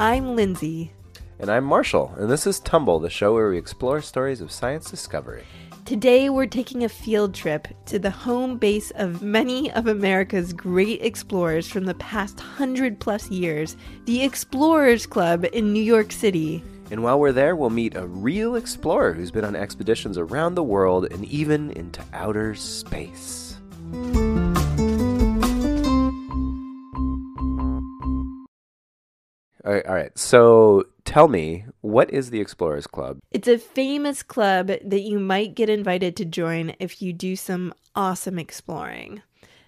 I'm Lindsay. And I'm Marshall, and this is Tumble, the show where we explore stories of science discovery. Today, we're taking a field trip to the home base of many of America's great explorers from the past hundred plus years, the Explorers Club in New York City. And while we're there, we'll meet a real explorer who's been on expeditions around the world and even into outer space. All right, all right. So tell me, what is the Explorers Club? It's a famous club that you might get invited to join if you do some awesome exploring.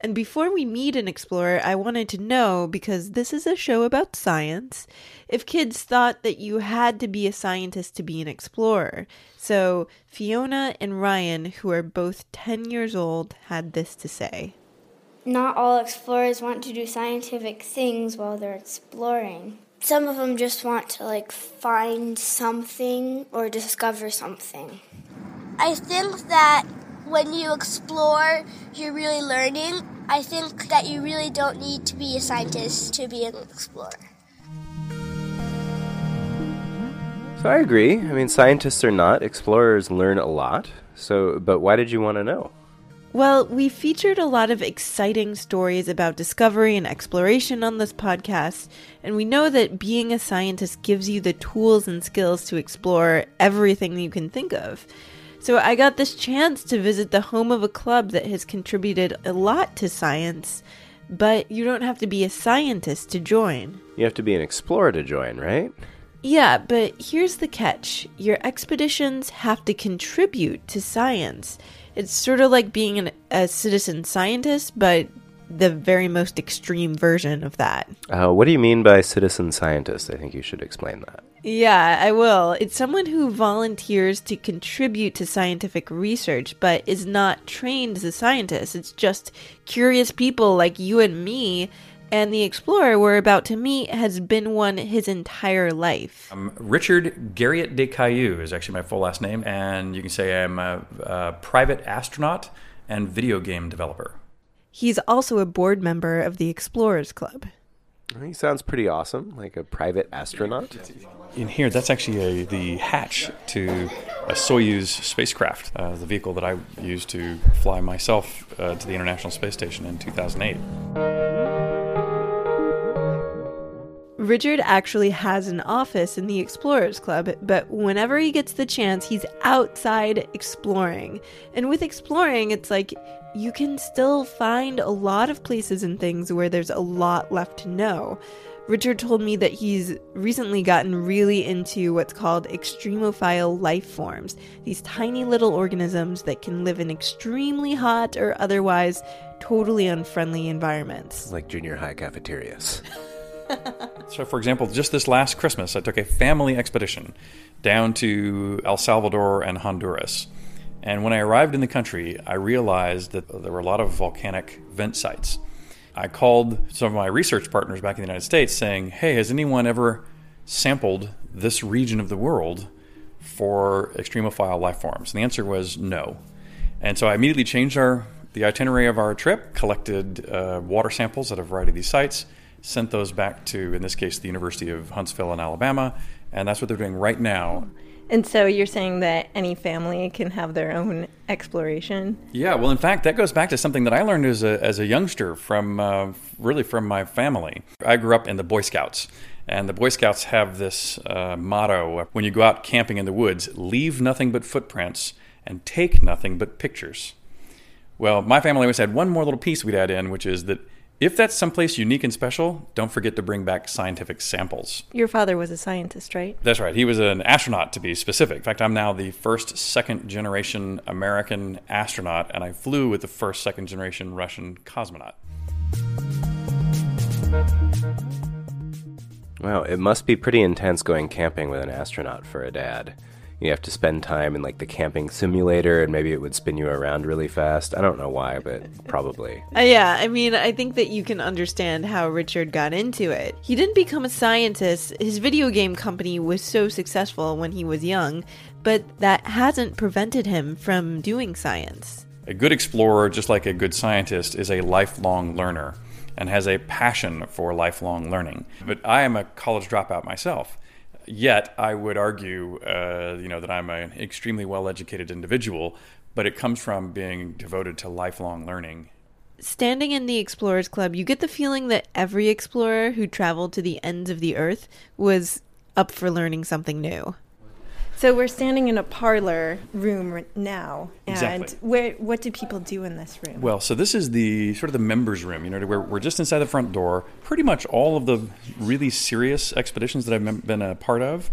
And before we meet an explorer, I wanted to know because this is a show about science, if kids thought that you had to be a scientist to be an explorer. So Fiona and Ryan, who are both 10 years old, had this to say. Not all explorers want to do scientific things while they're exploring. Some of them just want to like find something or discover something. I think that when you explore, you're really learning. I think that you really don't need to be a scientist to be an explorer. So I agree. I mean, scientists are not, explorers learn a lot. So, but why did you want to know? Well, we featured a lot of exciting stories about discovery and exploration on this podcast, and we know that being a scientist gives you the tools and skills to explore everything you can think of. So I got this chance to visit the home of a club that has contributed a lot to science, but you don't have to be a scientist to join. You have to be an explorer to join, right? Yeah, but here's the catch your expeditions have to contribute to science. It's sort of like being an, a citizen scientist, but the very most extreme version of that. Uh, what do you mean by citizen scientist? I think you should explain that. Yeah, I will. It's someone who volunteers to contribute to scientific research, but is not trained as a scientist. It's just curious people like you and me and the explorer we're about to meet has been one his entire life. I'm Richard Garriott de Cayeux is actually my full last name, and you can say I'm a, a private astronaut and video game developer. He's also a board member of the Explorers Club. He sounds pretty awesome, like a private astronaut. In here, that's actually a, the hatch to a Soyuz spacecraft, uh, the vehicle that I used to fly myself uh, to the International Space Station in 2008. Richard actually has an office in the Explorers Club, but whenever he gets the chance, he's outside exploring. And with exploring, it's like you can still find a lot of places and things where there's a lot left to know. Richard told me that he's recently gotten really into what's called extremophile life forms, these tiny little organisms that can live in extremely hot or otherwise totally unfriendly environments. Like junior high cafeterias. so, for example, just this last Christmas, I took a family expedition down to El Salvador and Honduras. And when I arrived in the country, I realized that there were a lot of volcanic vent sites. I called some of my research partners back in the United States saying, Hey, has anyone ever sampled this region of the world for extremophile life forms? And the answer was no. And so I immediately changed our the itinerary of our trip, collected uh, water samples at a variety of these sites, sent those back to, in this case, the University of Huntsville in Alabama, and that's what they're doing right now. And so you're saying that any family can have their own exploration? Yeah, well, in fact, that goes back to something that I learned as a, as a youngster from uh, really from my family. I grew up in the Boy Scouts. And the Boy Scouts have this uh, motto when you go out camping in the woods leave nothing but footprints and take nothing but pictures. Well, my family always had one more little piece we'd add in, which is that if that's someplace unique and special, don't forget to bring back scientific samples. Your father was a scientist, right? That's right. He was an astronaut, to be specific. In fact, I'm now the first second generation American astronaut, and I flew with the first second generation Russian cosmonaut. Wow, it must be pretty intense going camping with an astronaut for a dad you have to spend time in like the camping simulator and maybe it would spin you around really fast. I don't know why, but probably. Uh, yeah, I mean, I think that you can understand how Richard got into it. He didn't become a scientist. His video game company was so successful when he was young, but that hasn't prevented him from doing science. A good explorer, just like a good scientist, is a lifelong learner and has a passion for lifelong learning. But I am a college dropout myself. Yet I would argue, uh, you know, that I'm an extremely well-educated individual, but it comes from being devoted to lifelong learning. Standing in the Explorers Club, you get the feeling that every explorer who traveled to the ends of the earth was up for learning something new. So we're standing in a parlor room now, and Exactly. where what do people do in this room? Well, so this is the sort of the members' room. You know, we're, we're just inside the front door. Pretty much all of the really serious expeditions that I've been a part of,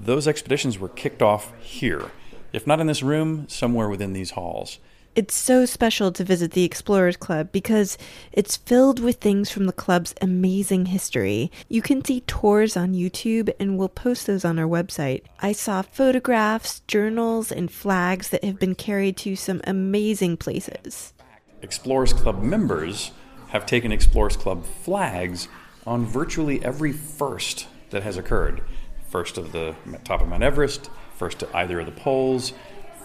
those expeditions were kicked off here. If not in this room, somewhere within these halls. It's so special to visit the Explorers Club because it's filled with things from the club's amazing history. You can see tours on YouTube, and we'll post those on our website. I saw photographs, journals, and flags that have been carried to some amazing places. Explorers Club members have taken Explorers Club flags on virtually every first that has occurred. First of the top of Mount Everest, first to either of the poles,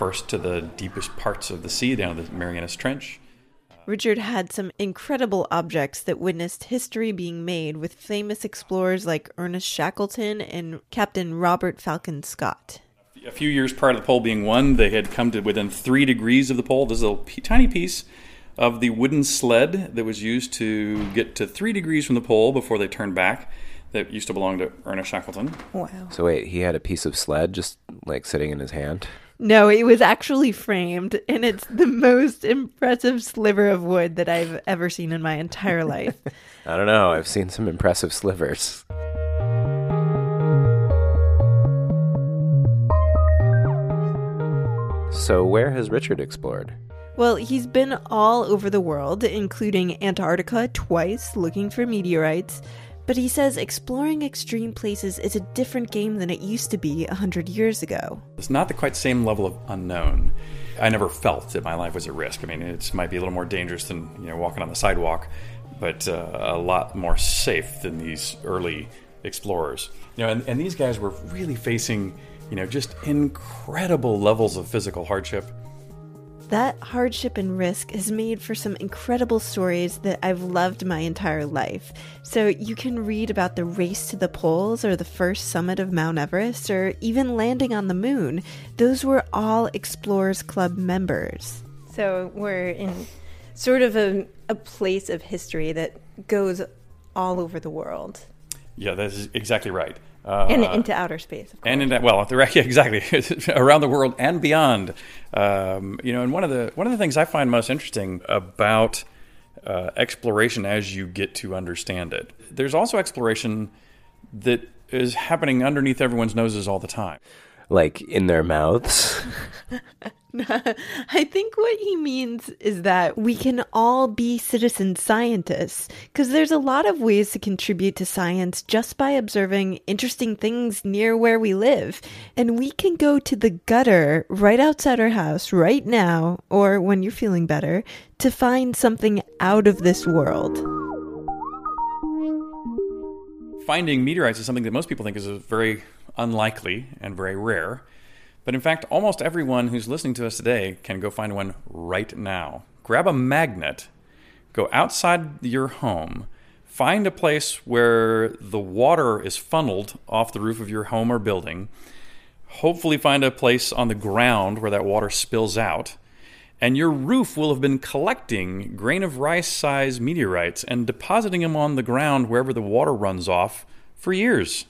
first to the deepest parts of the sea down the Marianas Trench. Richard had some incredible objects that witnessed history being made with famous explorers like Ernest Shackleton and Captain Robert Falcon Scott. A few years prior to the pole being won, they had come to within three degrees of the pole. This is a p- tiny piece of the wooden sled that was used to get to three degrees from the pole before they turned back. That used to belong to Ernest Shackleton. wow. So wait, he had a piece of sled just like sitting in his hand. No, it was actually framed, and it's the most impressive sliver of wood that I've ever seen in my entire life. I don't know. I've seen some impressive slivers. So where has Richard explored? well, he's been all over the world, including Antarctica twice, looking for meteorites. But he says exploring extreme places is a different game than it used to be a hundred years ago. It's not the quite same level of unknown. I never felt that my life was at risk. I mean, it might be a little more dangerous than you know walking on the sidewalk, but uh, a lot more safe than these early explorers. You know, and, and these guys were really facing you know just incredible levels of physical hardship. That hardship and risk has made for some incredible stories that I've loved my entire life. So you can read about the race to the poles or the first summit of Mount Everest or even landing on the moon. Those were all Explorers Club members. So we're in sort of a, a place of history that goes all over the world Yeah, that is exactly right. Uh, and into outer space. Of course. and in that well exactly around the world and beyond um, you know and one of the one of the things i find most interesting about uh, exploration as you get to understand it there's also exploration that is happening underneath everyone's noses all the time Like in their mouths? I think what he means is that we can all be citizen scientists because there's a lot of ways to contribute to science just by observing interesting things near where we live. And we can go to the gutter right outside our house right now, or when you're feeling better, to find something out of this world. Finding meteorites is something that most people think is very unlikely and very rare. But in fact, almost everyone who's listening to us today can go find one right now. Grab a magnet, go outside your home, find a place where the water is funneled off the roof of your home or building. Hopefully, find a place on the ground where that water spills out. And your roof will have been collecting grain of rice size meteorites and depositing them on the ground wherever the water runs off for years.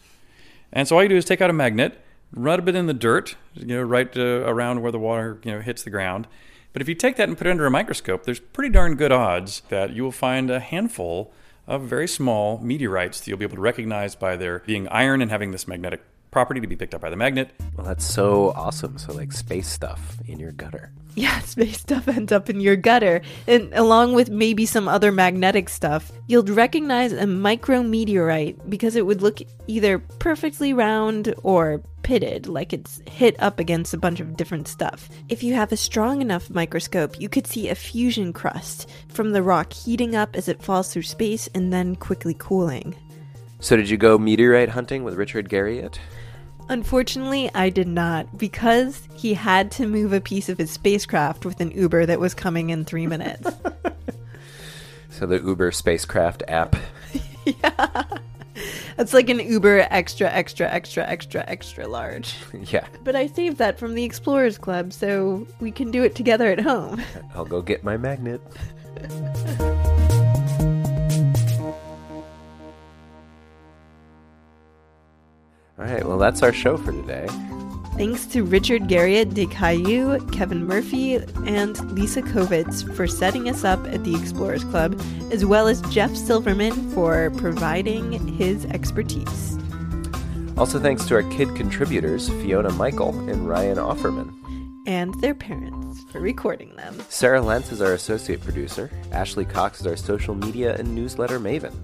And so all you do is take out a magnet, rub it in the dirt, you know, right uh, around where the water you know hits the ground. But if you take that and put it under a microscope, there's pretty darn good odds that you will find a handful of very small meteorites that you'll be able to recognize by their being iron and having this magnetic property to be picked up by the magnet. Well, that's so awesome. So like space stuff in your gutter. Yeah, space stuff ends up in your gutter, and along with maybe some other magnetic stuff, you'll recognize a micrometeorite because it would look either perfectly round or pitted, like it's hit up against a bunch of different stuff. If you have a strong enough microscope, you could see a fusion crust from the rock heating up as it falls through space and then quickly cooling. So did you go meteorite hunting with Richard Garriott? Unfortunately, I did not because he had to move a piece of his spacecraft with an Uber that was coming in three minutes. So the Uber spacecraft app. Yeah. That's like an Uber extra, extra, extra, extra, extra large. yeah, But I saved that from the Explorers Club so we can do it together at home. I'll go get my magnet. All right, well, that's our show for today. Thanks to Richard Garriott de Cayeux, Kevin Murphy, and Lisa Kovitz for setting us up at the Explorers Club, as well as Jeff Silverman for providing his expertise. Also, thanks to our kid contributors, Fiona Michael and Ryan Offerman. And their parents for recording them. Sarah Lentz is our associate producer. Ashley Cox is our social media and newsletter maven.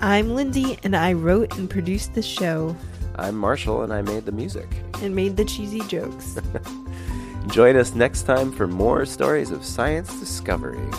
I'm Lindsay, and I wrote and produced the show I'm Marshall, and I made the music. and made the cheesy jokes. Join us next time for more stories of science discovery.